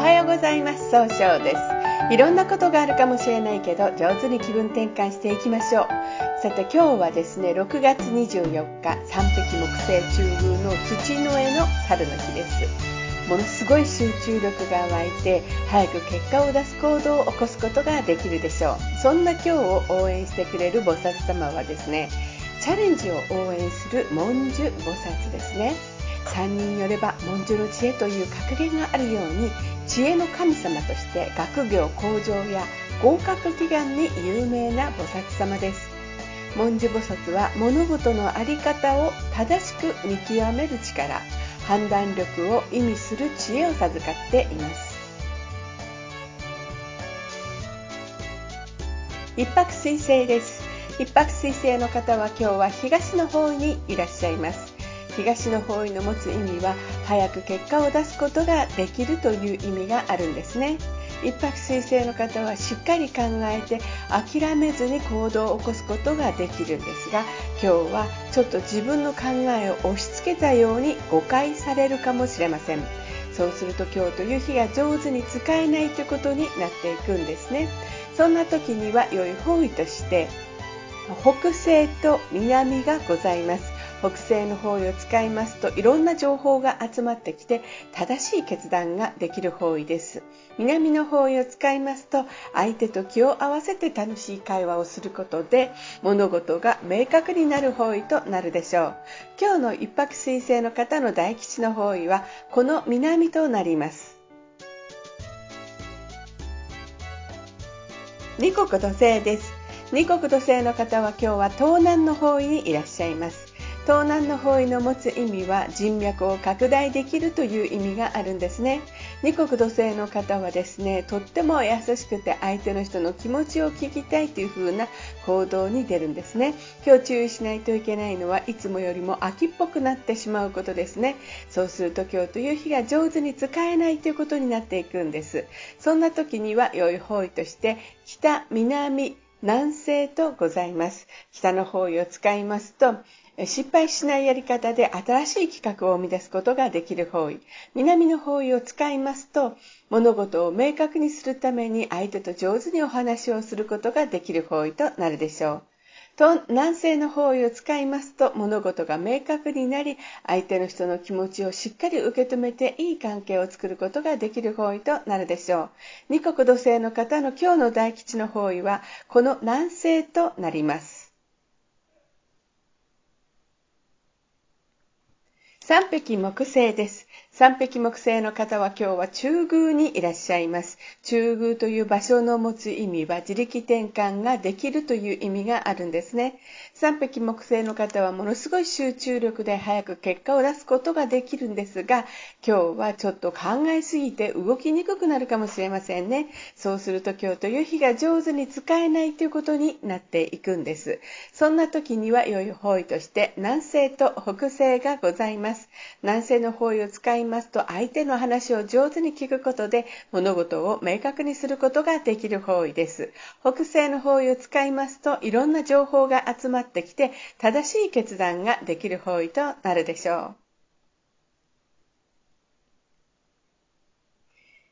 はようございます。総称です。いろんなことがあるかもしれないけど上手に気分転換していきましょう。さて今日はですね6月24日三匹木星中宮の土の絵の猿の日ですものすごい集中力が湧いて早く結果を出す行動を起こすことができるでしょう。そんな今日を応援してくれる菩薩様はですねチャレンジを応援する文殊菩薩ですね。3人によれば文殊の知恵という格言があるように知恵の神様として学業向上や合格祈願に有名な菩薩様です。文殊菩薩は物事の在り方を正しく見極める力判断力を意味する知恵を授かっています。一泊水星です。一泊水星の方は今日は東の方にいらっしゃいます。東の方位の持つ意味は早く結果を出すことができるという意味があるんですね。一泊水星の方はしっかり考えて諦めずに行動を起こすことができるんですが今日はちょっと自分の考えを押し付けたように誤解されるかもしれません。そうすると今日という日が上手に使えないということになっていくんですね。そんな時には良い方位として北西と南がございます。北西の方位を使いますといろんな情報が集まってきて正しい決断ができる方位です。南の方位を使いますと相手と気を合わせて楽しい会話をすることで物事が明確になる方位となるでしょう。今日の一泊水星の方の大吉の方位はこの南となります。二国土星です。二国土星の方は今日は東南の方位にいらっしゃいます。東南の方位の持つ意味は人脈を拡大できるという意味があるんですね。二国土星の方はですねとっても優しくて相手の人の気持ちを聞きたいという風な行動に出るんですね。今日注意しないといけないのはいつもよりも秋っぽくなってしまうことですね。そうすると今日という日が上手に使えないということになっていくんです。そんな時には良い方位として北南南西とございます。北の方位を使いますと失敗しないやり方で新しい企画を生み出すことができる方位。南の方位を使いますと物事を明確にするために相手と上手にお話をすることができる方位となるでしょう。と南西の方位を使いますと物事が明確になり相手の人の気持ちをしっかり受け止めていい関係を作ることができる方位となるでしょう二国土星の方の今日の大吉の方位はこの南西となります三匹木星です。三匹木星の方は今日は中宮にいらっしゃいます。中宮という場所の持つ意味は自力転換ができるという意味があるんですね。三匹木星の方はものすごい集中力で早く結果を出すことができるんですが、今日はちょっと考えすぎて動きにくくなるかもしれませんね。そうすると今日という日が上手に使えないということになっていくんです。そんな時には良い方位として南西と北西がございます。南西の方位を使いますと相手の話を上手に聞くことで物事を明確にすることができる方位です。北西の方位を使いますといろんな情報が集まってきて正しい決断ができる方位となるでしょう。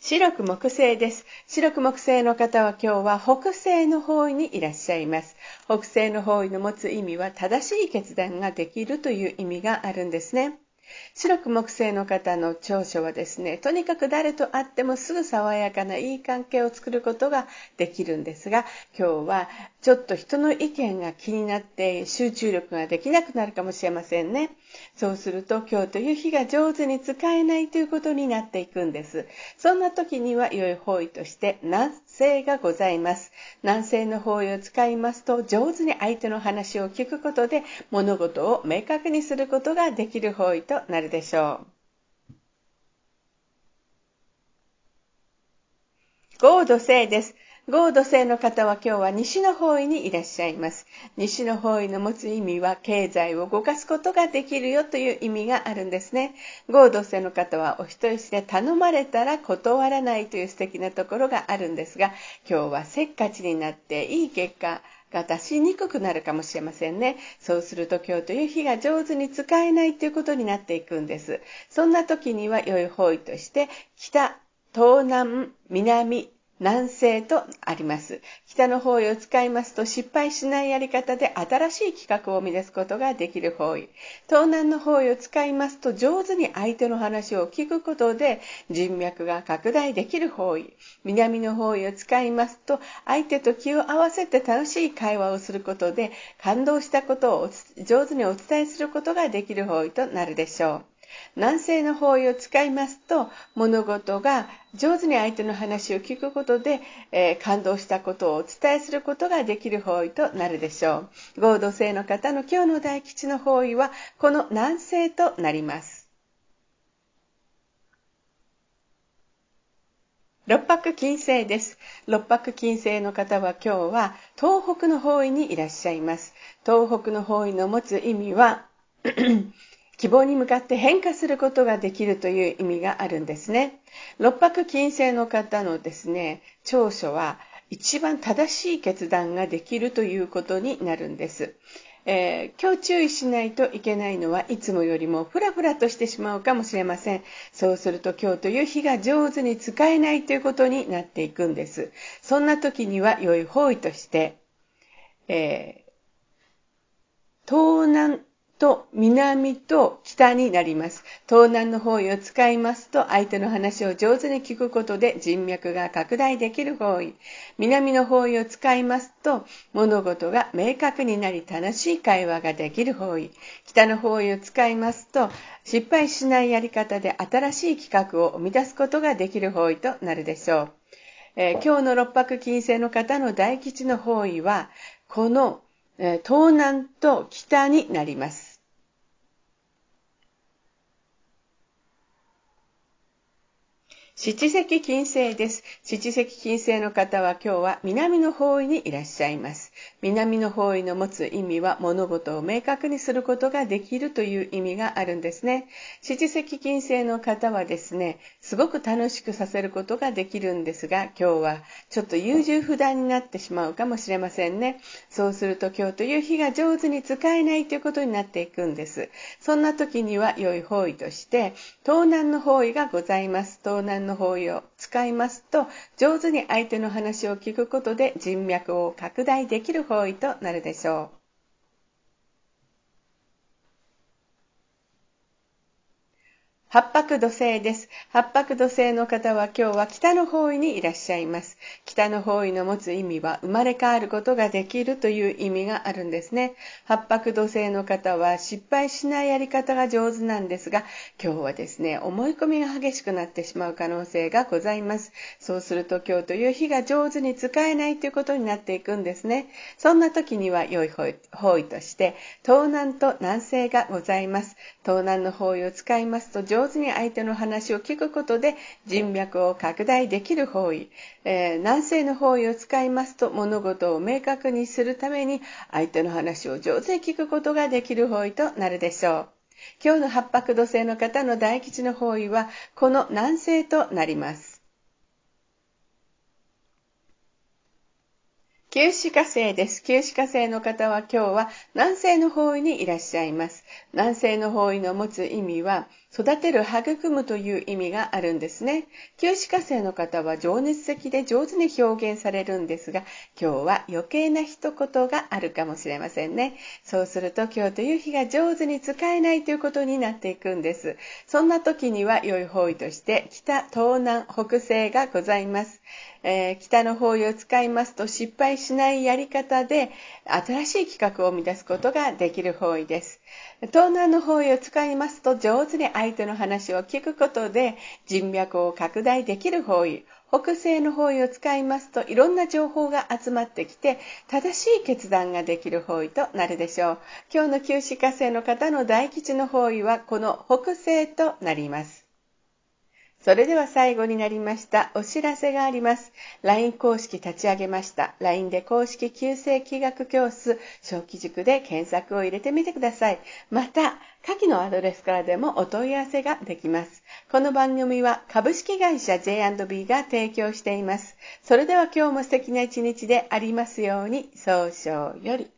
白く木星です。白く木星の方は今日は北西の方位にいらっしゃいます。北西の方位の持つ意味は正しい決断ができるという意味があるんですね。白く木星の方の長所はですねとにかく誰と会ってもすぐ爽やかないい関係を作ることができるんですが今日はちょっと人の意見が気になって集中力ができなくなるかもしれませんね。そうすると今日という日が上手に使えないということになっていくんです。そんな時には良い方位として南西がございます。南西の方位を使いますと上手に相手の話を聞くことで物事を明確にすることができる方位となるでしょう。合土星です。合土星の方は今日は西の方位にいらっしゃいます。西の方位の持つ意味は経済を動かすことができるよという意味があるんですね。合土星の方はお人よしで頼まれたら断らないという素敵なところがあるんですが、今日はせっかちになっていい結果、が出しにくくなるかもしれませんね。そうすると今日という日が上手に使えないということになっていくんです。そんな時には良い方位として北東南、南、南西とあります。北の方位を使いますと失敗しないやり方で新しい企画を生み出すことができる方位。東南の方位を使いますと上手に相手の話を聞くことで人脈が拡大できる方位。南の方位を使いますと相手と気を合わせて楽しい会話をすることで感動したことを上手にお伝えすることができる方位となるでしょう。南西の方位を使いますと物事が上手に相手の話を聞くことで、えー、感動したことをお伝えすることができる方位となるでしょう合同性の方の今日の大吉の方位はこの南西となります六白金星です。六白金星の方は今日は東北の方位にいらっしゃいます。東北の方位の持つ意味は希望に向かって変化することができるという意味があるんですね。六白金星の方のですね、長所は一番正しい決断ができるということになるんです。えー、今日注意しないといけないのはいつもよりもフラフラとしてしまうかもしれません。そうすると今日という日が上手に使えないということになっていくんです。そんな時には良い方位として、えー、東南と南と北になります。東南の方位を使いますと相手の話を上手に聞くことで人脈が拡大できる方位。南の方位を使いますと物事が明確になり楽しい会話ができる方位。北の方位を使いますと失敗しないやり方で新しい企画を生み出すことができる方位となるでしょう。えー、今日の六白金星の方の大吉の方位はこの東南と北になります。七石金星です。七石金星の方は今日は南の方位にいらっしゃいます。南の方位の持つ意味は物事を明確にすることができるという意味があるんですね。七石金星の方はですね、すごく楽しくさせることができるんですが、今日はちょっと優柔不断になってしまうかもしれませんね。そうすると今日という日が上手に使えないということになっていくんです。そんな時には良い方位として、東南の方位がございます。東南の方位を使いますと上手に相手の話を聞くことで人脈を拡大できる方位となるでしょう。八白土星です。八白土星の方は今日は北の方位にいらっしゃいます。北の方位の持つ意味は生まれ変わることができるという意味があるんですね。八白土星の方は失敗しないやり方が上手なんですが、今日はですね、思い込みが激しくなってしまう可能性がございます。そうすると今日という日が上手に使えないということになっていくんですね。そんな時には良い方位として、東南と南西がございます。東南の方位を使いますと上手に相手の話を聞くことで人脈を拡大できる方位、えー、南西の方位を使いますと物事を明確にするために相手の話を上手に聞くことができる方位となるでしょう。今日の八白土星の方の大吉の方位はこの南西となります。九死火星です。九死火星の方は今日は南西の方位にいらっしゃいます。南西の方位の持つ意味は育てる、育むという意味があるんですね。旧歯科生の方は情熱的で上手に表現されるんですが、今日は余計な一言があるかもしれませんね。そうすると今日という日が上手に使えないということになっていくんです。そんな時には良い方位として北、東南、北西がございます。えー、北の方位を使いますと失敗しないやり方で新しい企画を生み出すことができる方位です。東南の方位を使いますと上手に相手の話を聞くことで人脈を拡大できる方位。北西の方位を使いますといろんな情報が集まってきて正しい決断ができる方位となるでしょう。今日の旧歯科生の方の大吉の方位はこの北西となります。それでは最後になりました。お知らせがあります。LINE 公式立ち上げました。LINE で公式旧世気学教室小規塾で検索を入れてみてください。また、下記のアドレスからでもお問い合わせができます。この番組は株式会社 J&B が提供しています。それでは今日も素敵な一日でありますように、早々より。